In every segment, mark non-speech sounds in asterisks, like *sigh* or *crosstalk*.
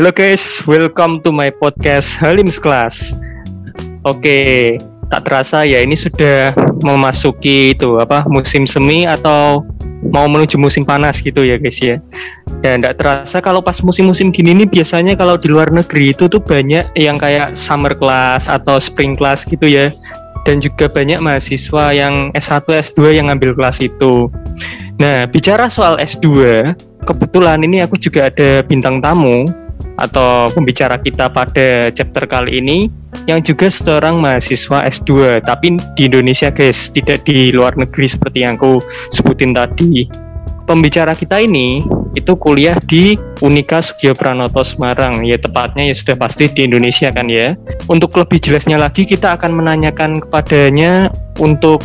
Halo guys, welcome to my podcast Halim's Class. Oke, tak terasa ya ini sudah memasuki itu apa musim semi atau mau menuju musim panas gitu ya guys ya. Dan tidak terasa kalau pas musim-musim gini nih biasanya kalau di luar negeri itu tuh banyak yang kayak summer class atau spring class gitu ya. Dan juga banyak mahasiswa yang S1, S2 yang ngambil kelas itu. Nah, bicara soal S2, kebetulan ini aku juga ada bintang tamu atau pembicara kita pada chapter kali ini yang juga seorang mahasiswa S2 tapi di Indonesia guys tidak di luar negeri seperti yang aku sebutin tadi. Pembicara kita ini itu kuliah di Unika Sugio Pranoto Semarang. Ya tepatnya ya sudah pasti di Indonesia kan ya. Untuk lebih jelasnya lagi kita akan menanyakan kepadanya untuk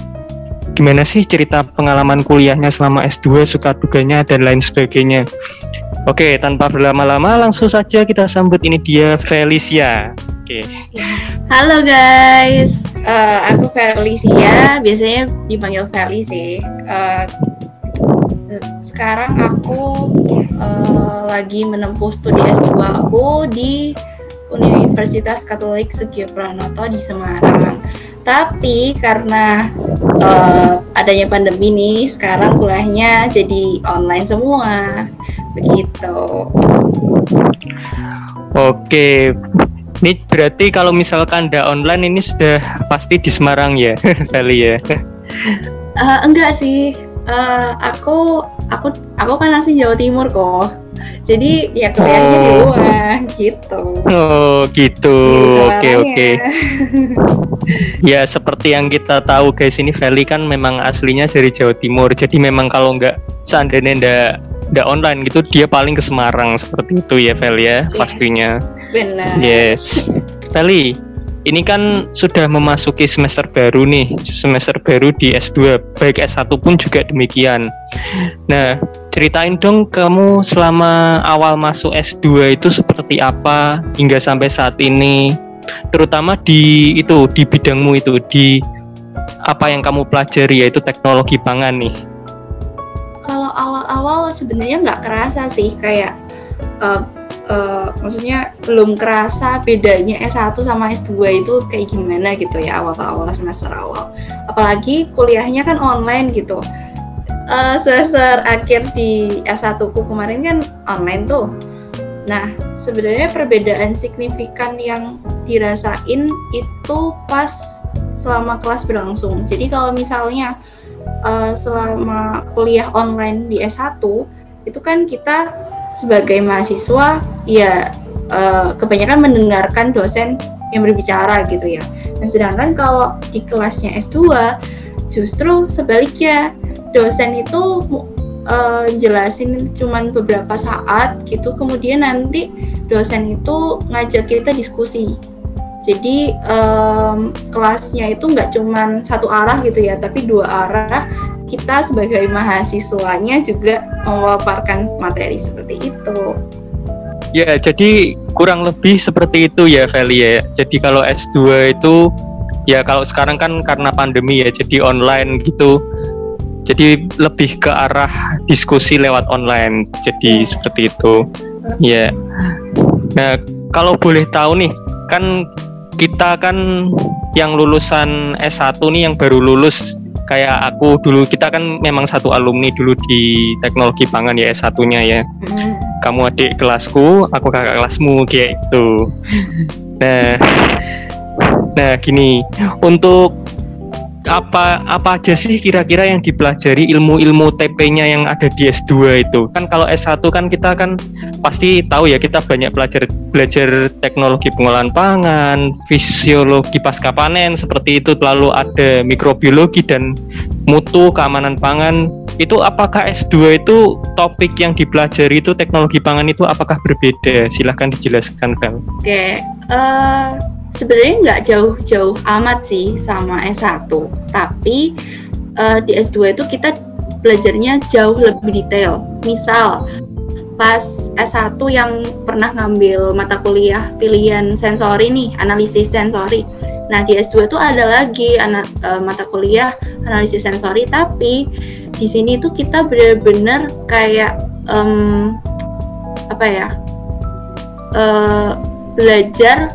gimana sih cerita pengalaman kuliahnya selama S2 suka duganya dan lain sebagainya Oke, tanpa berlama-lama langsung saja kita sambut ini dia Felicia. Oke. Halo guys, uh, aku Felicia, biasanya dipanggil Feli sih. Uh, sekarang aku uh, lagi menempuh studi S2 aku di Universitas Katolik Sugio Pranoto di Semarang. Tapi karena uh, adanya pandemi nih, sekarang kuliahnya jadi online semua begitu. Oke. Ini berarti kalau misalkan ada online ini sudah pasti di Semarang ya *laughs* kali ya? Uh, enggak sih. Uh, aku aku aku kan asli Jawa Timur kok. Jadi ya kuliahnya oh. di luar gitu. Oh gitu. Oke oke. Okay. ya seperti yang kita tahu guys ini Feli kan memang aslinya dari Jawa Timur. Jadi memang kalau nggak seandainya ndak nggak online gitu dia paling ke Semarang seperti itu ya Vel ya yes. pastinya. Benar. Yes. Feli ini kan sudah memasuki semester baru nih semester baru di S2 baik S1 pun juga demikian. Nah ceritain dong kamu selama awal masuk S2 itu seperti apa hingga sampai saat ini terutama di itu di bidangmu itu di apa yang kamu pelajari yaitu teknologi pangan nih kalau awal-awal sebenarnya nggak kerasa sih kayak uh, uh, maksudnya belum kerasa bedanya S1 sama S2 itu kayak gimana gitu ya awal-awal semester awal. Apalagi kuliahnya kan online gitu. Uh, semester akhir di S1 ku kemarin kan online tuh. Nah sebenarnya perbedaan signifikan yang dirasain itu pas selama kelas berlangsung. Jadi kalau misalnya uh, selama kuliah online di S1 itu kan kita sebagai mahasiswa ya uh, kebanyakan mendengarkan dosen yang berbicara gitu ya. Dan sedangkan kalau di kelasnya S2 justru sebaliknya dosen itu uh, jelasin cuman beberapa saat gitu kemudian nanti dosen itu ngajak kita diskusi jadi um, kelasnya itu nggak cuma satu arah gitu ya, tapi dua arah. Kita sebagai mahasiswanya juga memaparkan materi seperti itu. Ya, jadi kurang lebih seperti itu ya, Feli ya. Jadi kalau S2 itu ya kalau sekarang kan karena pandemi ya, jadi online gitu. Jadi lebih ke arah diskusi lewat online. Jadi ya. seperti itu. Ya. Nah, kalau boleh tahu nih, kan kita kan yang lulusan S1 nih yang baru lulus kayak aku dulu kita kan memang satu alumni dulu di teknologi pangan ya S1-nya ya. Mm. Kamu adik kelasku, aku kakak kelasmu kayak gitu. *laughs* Nah, nah gini, untuk apa apa aja sih kira-kira yang dipelajari ilmu-ilmu TP-nya yang ada di S2 itu? Kan kalau S1 kan kita kan pasti tahu ya kita banyak belajar belajar teknologi pengolahan pangan, fisiologi pasca panen seperti itu, lalu ada mikrobiologi dan mutu keamanan pangan. Itu apakah S2 itu topik yang dipelajari itu teknologi pangan itu apakah berbeda? Silahkan dijelaskan, Vel. Oke, okay. uh, eh, sebenarnya nggak jauh-jauh amat sih sama S1 tapi uh, di S2 itu kita belajarnya jauh lebih detail. Misal pas S1 yang pernah ngambil mata kuliah pilihan sensori nih analisis sensori. Nah di S2 itu ada lagi anak uh, mata kuliah analisis sensori. Tapi di sini tuh kita benar-benar kayak um, apa ya uh, belajar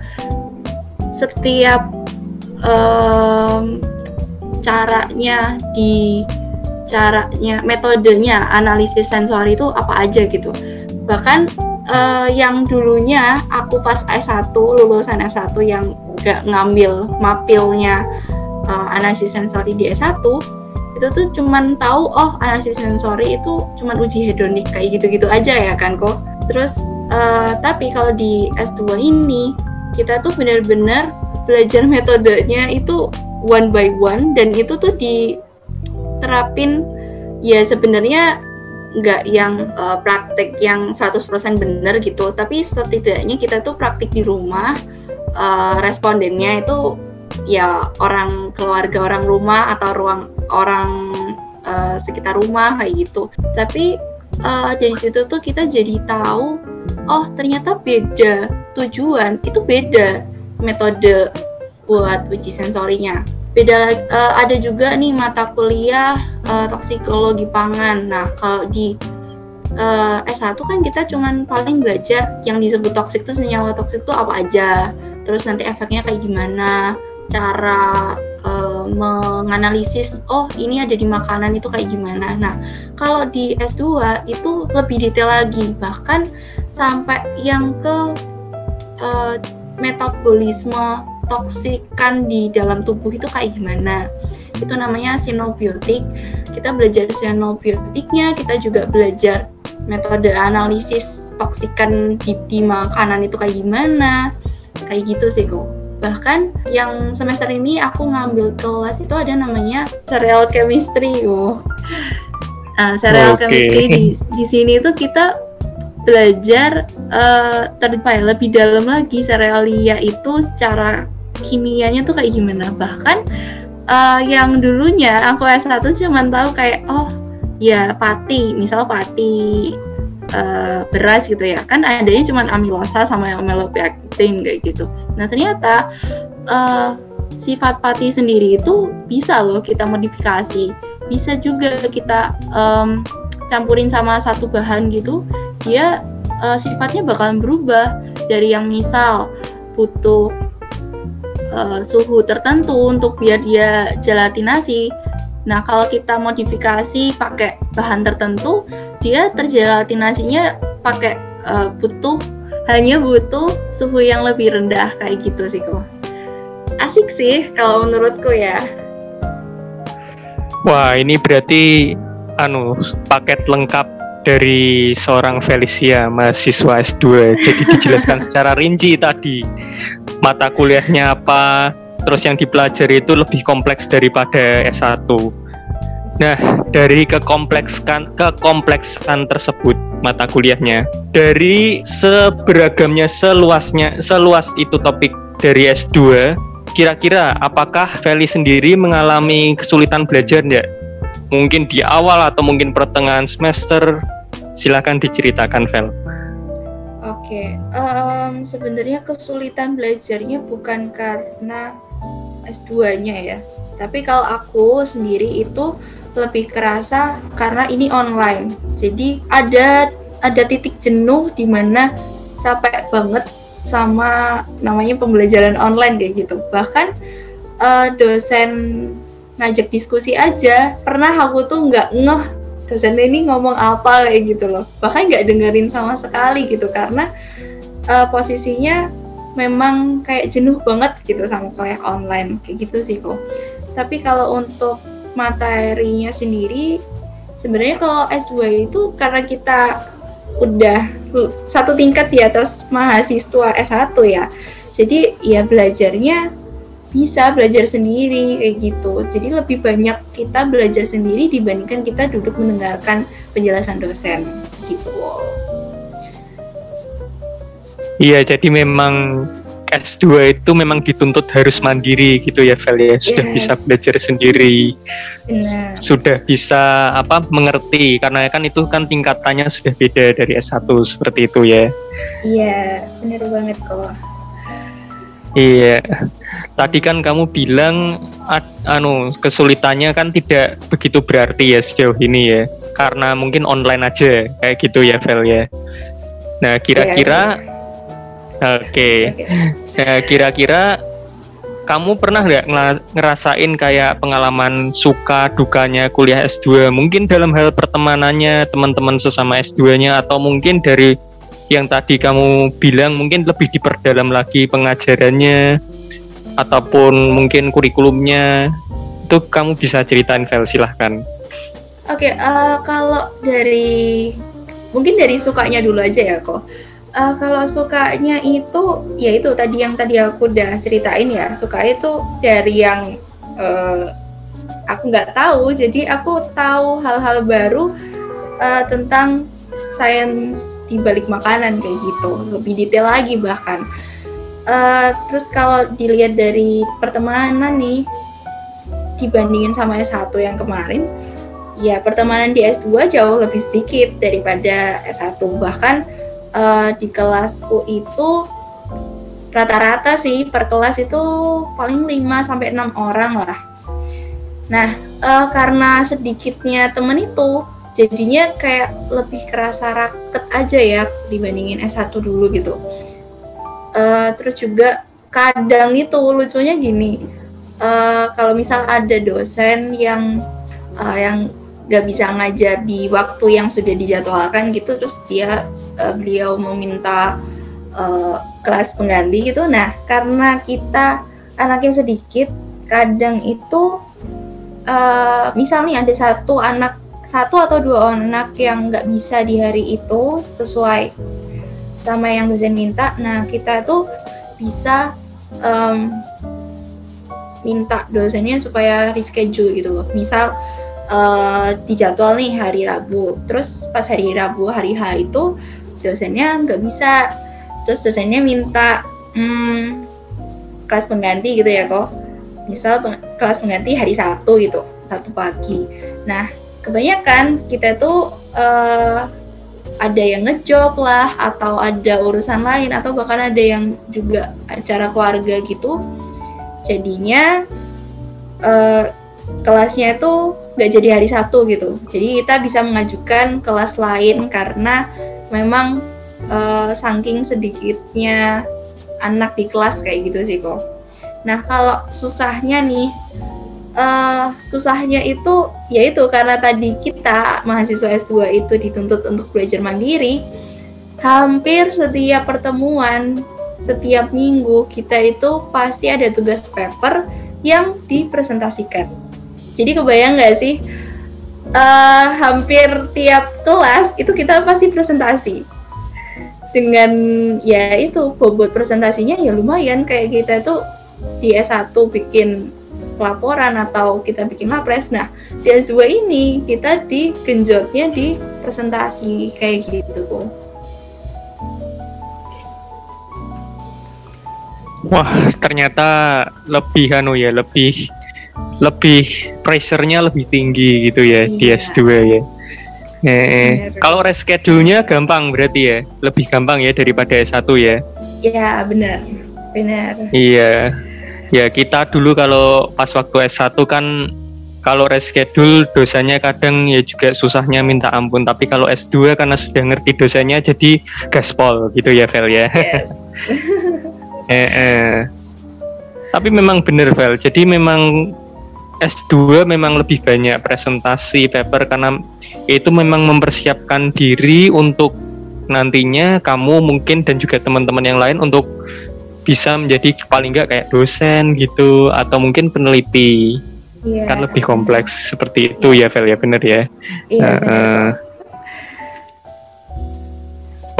setiap um, caranya di caranya metodenya analisis sensori itu apa aja gitu. Bahkan uh, yang dulunya aku pas S1 lulusan S1 yang gak ngambil mapilnya uh, analisis sensori di S1 itu tuh cuman tahu oh analisis sensori itu cuman uji hedonik kayak gitu-gitu aja ya kan kok terus uh, tapi kalau di S2 ini kita tuh benar-benar belajar metodenya itu one by one dan itu tuh diterapin ya sebenarnya nggak yang uh, praktek yang 100% benar gitu tapi setidaknya kita tuh praktik di rumah uh, respondennya itu ya orang keluarga orang rumah atau ruang orang uh, sekitar rumah kayak gitu. Tapi uh, dari situ tuh kita jadi tahu oh ternyata beda tujuan itu beda metode buat uji sensorinya beda uh, ada juga nih mata kuliah uh, toksikologi pangan. Nah, kalau di uh, S1 kan kita cuman paling belajar yang disebut toksik itu senyawa toksik itu apa aja. Terus nanti efeknya kayak gimana, cara uh, menganalisis oh ini ada di makanan itu kayak gimana. Nah, kalau di S2 itu lebih detail lagi, bahkan sampai yang ke uh, metabolisme toksikan di dalam tubuh itu kayak gimana. Itu namanya sinobiotik kita belajar sinobiotiknya kita juga belajar metode analisis toksikan di, di makanan itu kayak gimana. Kayak gitu sih kok bahkan yang semester ini aku ngambil kelas itu ada namanya cereal chemistry oh nah, cereal okay. chemistry di di sini itu kita belajar uh, lebih dalam lagi serealia itu secara kimianya tuh kayak gimana. Bahkan uh, yang dulunya aku S1 cuma tahu kayak oh ya pati misal pati uh, beras gitu ya. Kan adanya cuma amilosa sama amilopektin kayak gitu. Nah ternyata uh, sifat pati sendiri itu bisa loh kita modifikasi. Bisa juga kita um, campurin sama satu bahan gitu dia uh, sifatnya bakalan berubah dari yang misal butuh uh, suhu tertentu untuk biar dia gelatinasi. Nah, kalau kita modifikasi pakai bahan tertentu, dia tergelatinasinya pakai uh, butuh hanya butuh suhu yang lebih rendah kayak gitu sih kok. Asik sih kalau menurutku ya. Wah, ini berarti anu paket lengkap dari seorang Felicia mahasiswa S2. Jadi dijelaskan *laughs* secara rinci tadi mata kuliahnya apa, terus yang dipelajari itu lebih kompleks daripada S1. Nah, dari kekompleksan kekompleksan tersebut mata kuliahnya, dari seberagamnya seluasnya seluas itu topik dari S2, kira-kira apakah Feli sendiri mengalami kesulitan belajar enggak? Mungkin di awal atau mungkin pertengahan semester? Silakan diceritakan, Vel. Oke, um, sebenarnya kesulitan belajarnya bukan karena S2-nya ya. Tapi kalau aku sendiri itu lebih kerasa karena ini online. Jadi ada ada titik jenuh di mana capek banget sama namanya pembelajaran online kayak gitu. Bahkan uh, dosen ngajak diskusi aja. Pernah aku tuh nggak ngeh dosen ini ngomong apa kayak gitu loh. Bahkan nggak dengerin sama sekali gitu karena uh, posisinya memang kayak jenuh banget gitu sama kuliah online kayak gitu sih kok tapi kalau untuk materinya sendiri sebenarnya kalau S2 itu karena kita udah satu tingkat di atas mahasiswa S1 ya. Jadi ya belajarnya bisa belajar sendiri kayak gitu. Jadi lebih banyak kita belajar sendiri dibandingkan kita duduk mendengarkan penjelasan dosen gitu. Iya, jadi memang S2 itu memang dituntut harus mandiri gitu ya Vel ya. Sudah yes. bisa belajar sendiri. Benar. Sudah bisa apa mengerti karena kan itu kan tingkatannya sudah beda dari S1 seperti itu ya. Iya, benar banget kok. Iya. Tadi kan kamu bilang ad, anu kesulitannya kan tidak begitu berarti ya sejauh ini ya. Karena mungkin online aja kayak gitu ya Vel ya. Nah, kira-kira iya, iya. Oke. Ya, kira-kira kamu pernah nggak ngerasain kayak pengalaman suka dukanya kuliah S2? Mungkin dalam hal pertemanannya teman-teman sesama S2-nya atau mungkin dari yang tadi kamu bilang mungkin lebih diperdalam lagi pengajarannya ataupun mungkin kurikulumnya itu kamu bisa ceritain Vel silahkan. Oke, okay, uh, eh, kalau dari mungkin dari sukanya dulu aja ya kok. Uh, kalau sukanya itu ya itu tadi yang tadi aku udah ceritain ya. Suka itu dari yang uh, aku nggak tahu. Jadi aku tahu hal-hal baru uh, tentang sains di balik makanan kayak gitu. Lebih detail lagi bahkan uh, terus kalau dilihat dari pertemanan nih dibandingin sama S1 yang kemarin ya pertemanan di S2 jauh lebih sedikit daripada S1 bahkan uh, di kelasku itu rata-rata sih per kelas itu paling 5 sampai 6 orang lah. Nah, uh, karena sedikitnya temen itu jadinya kayak lebih kerasa raket aja ya dibandingin S1 dulu gitu. Uh, terus juga kadang itu lucunya gini, uh, kalau misal ada dosen yang uh, yang gak bisa ngajar di waktu yang sudah dijadwalkan gitu terus dia uh, beliau meminta uh, kelas pengganti gitu. Nah karena kita anaknya sedikit kadang itu uh, misalnya ada satu anak satu atau dua anak yang nggak bisa di hari itu sesuai sama yang dosen minta nah kita tuh bisa um, minta dosennya supaya reschedule gitu loh. Misal uh, di jadwal nih hari Rabu terus pas hari Rabu hari H itu dosennya nggak bisa terus dosennya minta hmm, kelas pengganti gitu ya kok. Misal peng kelas pengganti hari Sabtu gitu Sabtu pagi. Nah kebanyakan kita tuh uh, ada yang ngejob lah atau ada urusan lain atau bahkan ada yang juga acara keluarga gitu jadinya uh, kelasnya itu nggak jadi hari Sabtu gitu. Jadi kita bisa mengajukan kelas lain karena memang uh, saking sedikitnya anak di kelas kayak gitu sih kok. Nah kalau susahnya nih, uh, susahnya itu yaitu karena tadi kita mahasiswa S2 itu dituntut untuk belajar mandiri, hampir setiap pertemuan, setiap minggu kita itu pasti ada tugas paper yang dipresentasikan. Jadi kebayang nggak sih? Uh, hampir tiap kelas itu kita pasti presentasi. Dengan ya itu bobot presentasinya ya lumayan. Kayak kita tuh di S1 bikin laporan atau kita bikin lapres. Nah, di S2 ini kita digenjotnya di presentasi kayak gitu. Wah, ternyata lebih anu ya, lebih lebih pressure-nya lebih tinggi gitu ya iya. di S2 ya. Eh, kalau reschedule-nya gampang berarti ya, lebih gampang ya daripada S1 ya. Iya, benar. Benar. Iya. Ya, kita dulu kalau pas waktu S1 kan kalau reschedule dosanya kadang ya juga susahnya minta ampun, tapi kalau S2 karena sudah ngerti dosanya jadi gaspol gitu ya, Vel ya. Yes. *laughs* eh, eh. Tapi memang benar, Vel. Jadi memang S2 memang lebih banyak presentasi paper karena itu memang mempersiapkan diri untuk nantinya kamu mungkin dan juga teman-teman yang lain untuk bisa menjadi paling nggak kayak dosen gitu atau mungkin peneliti yeah. kan lebih kompleks seperti itu yeah. ya Vel ya bener ya yeah, uh, uh.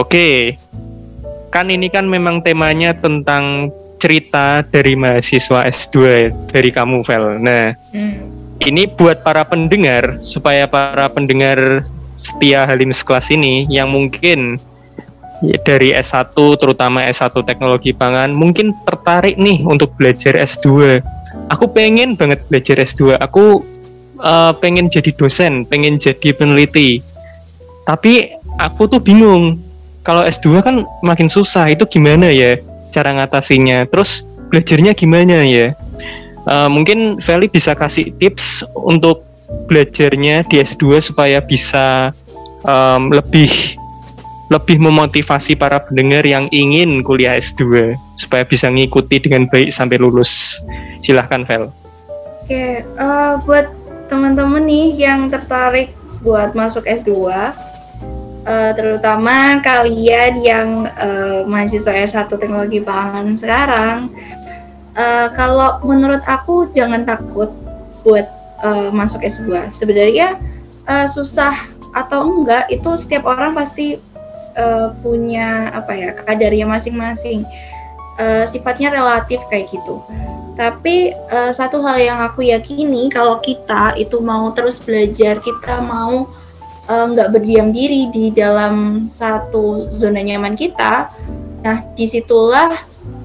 oke okay. kan ini kan memang temanya tentang cerita dari mahasiswa S2 dari kamu Vel. Nah, hmm. ini buat para pendengar supaya para pendengar setia Halim sekelas ini yang mungkin dari S1 terutama S1 teknologi pangan mungkin tertarik nih untuk belajar S2. Aku pengen banget belajar S2. Aku uh, pengen jadi dosen, pengen jadi peneliti. Tapi aku tuh bingung. Kalau S2 kan makin susah. Itu gimana ya? cara ngatasinya terus belajarnya gimana ya uh, mungkin Feli bisa kasih tips untuk belajarnya di S2 supaya bisa um, lebih lebih memotivasi para pendengar yang ingin kuliah S2 supaya bisa mengikuti dengan baik sampai lulus. Silahkan, Vel. Oke, uh, buat teman-teman nih yang tertarik buat masuk S2, uh, eh, terutama kalian yang uh, mahasiswa S1 Teknologi Pangan sekarang, uh, kalau menurut aku jangan takut buat uh, masuk S2. Sebenarnya uh, susah atau enggak itu setiap orang pasti uh, punya apa ya kadarnya masing-masing. Uh, sifatnya relatif kayak gitu. Tapi uh, satu hal yang aku yakini kalau kita itu mau terus belajar, kita mau nggak uh, berdiam diri di dalam satu zona nyaman kita, nah di situlah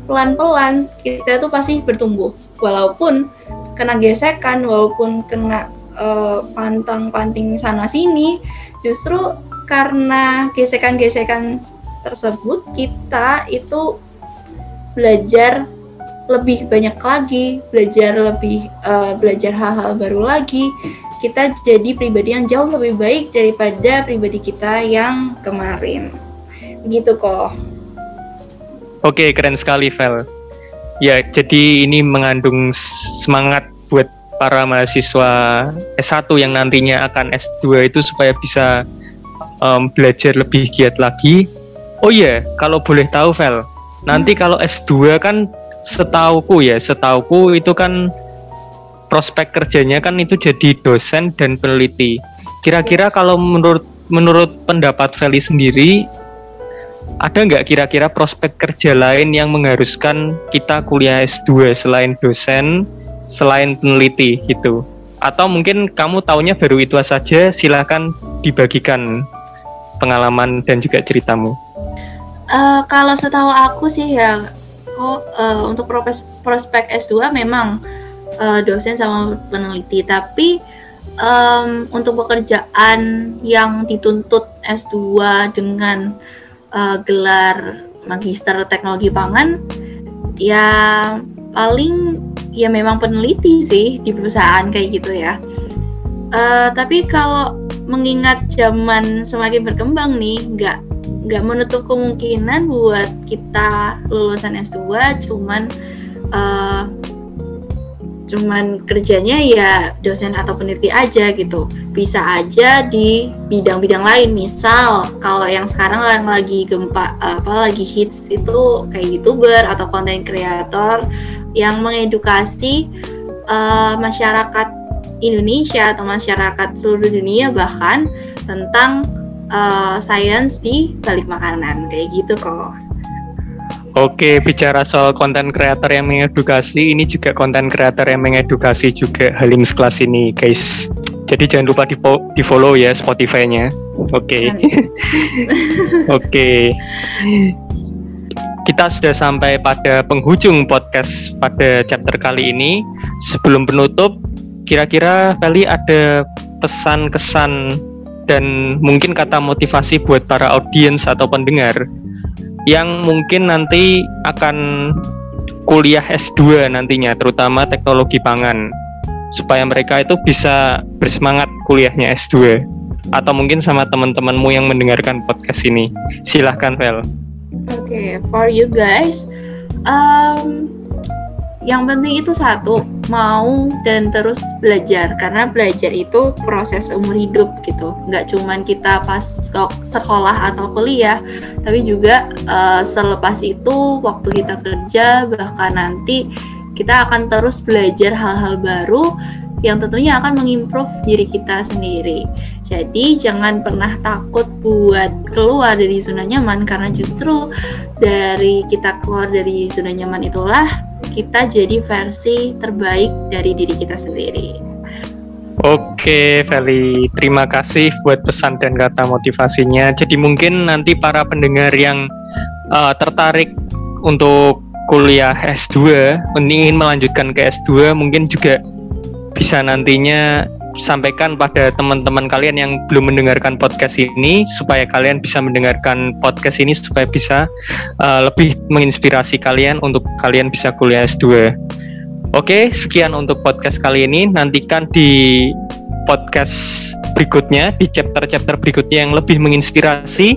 pelan-pelan kita tuh pasti bertumbuh. Walaupun kena gesekan, walaupun kena uh, pantang-panting sana sini, justru karena gesekan-gesekan tersebut kita itu belajar lebih banyak lagi, belajar lebih uh, belajar hal-hal baru lagi. Kita jadi pribadi yang jauh lebih baik daripada pribadi kita yang kemarin. Begitu kok. Oke, keren sekali, Vel. Ya, jadi ini mengandung semangat buat para mahasiswa S1 yang nantinya akan S2 itu supaya bisa um, belajar lebih giat lagi. Oh iya, yeah, kalau boleh tahu Vel, nanti hmm. kalau S2 kan setauku ya, setauku itu kan prospek kerjanya kan itu jadi dosen dan peneliti. Kira-kira kalau menurut menurut pendapat Feli sendiri ada nggak kira-kira prospek kerja lain yang mengharuskan kita kuliah S2 selain dosen, selain peneliti gitu? Atau mungkin kamu taunya baru itu saja, silahkan dibagikan pengalaman dan juga ceritamu? Uh, kalau setahu aku sih ya, kok uh, untuk prospek S2 memang uh, dosen sama peneliti, tapi um, untuk pekerjaan yang dituntut S2 dengan uh, gelar magister teknologi pangan, ya paling ya memang peneliti sih di perusahaan kayak gitu ya. Uh, tapi kalau mengingat zaman semakin berkembang nih, nggak nggak menutup kemungkinan buat kita lulusan S2 cuman uh, cuman kerjanya ya dosen atau peneliti aja gitu. Bisa aja di bidang-bidang lain misal kalau yang sekarang yang lagi gempa apa lagi hits itu kayak youtuber atau konten kreator yang mengedukasi uh, masyarakat Indonesia atau masyarakat seluruh dunia bahkan tentang uh, sains di balik makanan kayak gitu kok. Oke, bicara soal konten kreator yang mengedukasi, ini juga konten kreator yang mengedukasi juga Halim sekelas ini, guys. Jadi jangan lupa di, di follow ya Spotify-nya. Oke. *laughs* Oke. Kita sudah sampai pada penghujung podcast pada chapter kali ini. Sebelum penutup, kira-kira Feli ada pesan kesan dan mungkin kata motivasi buat para audiens atau pendengar yang mungkin nanti akan kuliah S2 nantinya terutama teknologi pangan supaya mereka itu bisa bersemangat kuliahnya S2 atau mungkin sama teman-temanmu yang mendengarkan podcast ini. Silahkan Vel Oke okay, for you guys. Um, yang penting itu satu mau dan terus belajar. Karena belajar itu proses umur hidup gitu. Nggak cuman kita pas sekolah atau kuliah tapi juga uh, selepas itu waktu kita kerja bahkan nanti kita akan terus belajar hal-hal baru yang tentunya akan mengimprove diri kita sendiri. Jadi jangan pernah takut buat keluar dari zona nyaman karena justru dari kita keluar dari zona nyaman itulah kita jadi versi terbaik dari diri kita sendiri. Oke, Feli, terima kasih buat pesan dan kata motivasinya. Jadi mungkin nanti para pendengar yang uh, tertarik untuk kuliah S2, ingin melanjutkan ke S2, mungkin juga bisa nantinya sampaikan pada teman-teman kalian yang belum mendengarkan podcast ini supaya kalian bisa mendengarkan podcast ini supaya bisa uh, lebih menginspirasi kalian untuk kalian bisa kuliah S2. Oke, sekian untuk podcast kali ini. Nantikan di podcast berikutnya, di chapter-chapter berikutnya yang lebih menginspirasi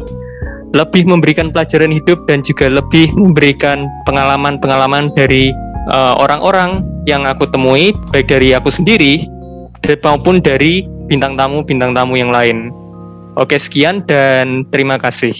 lebih memberikan pelajaran hidup dan juga lebih memberikan pengalaman-pengalaman dari eh, orang-orang uh, yang aku temui baik dari aku sendiri maupun dari bintang tamu bintang tamu yang lain. Oke sekian dan terima kasih.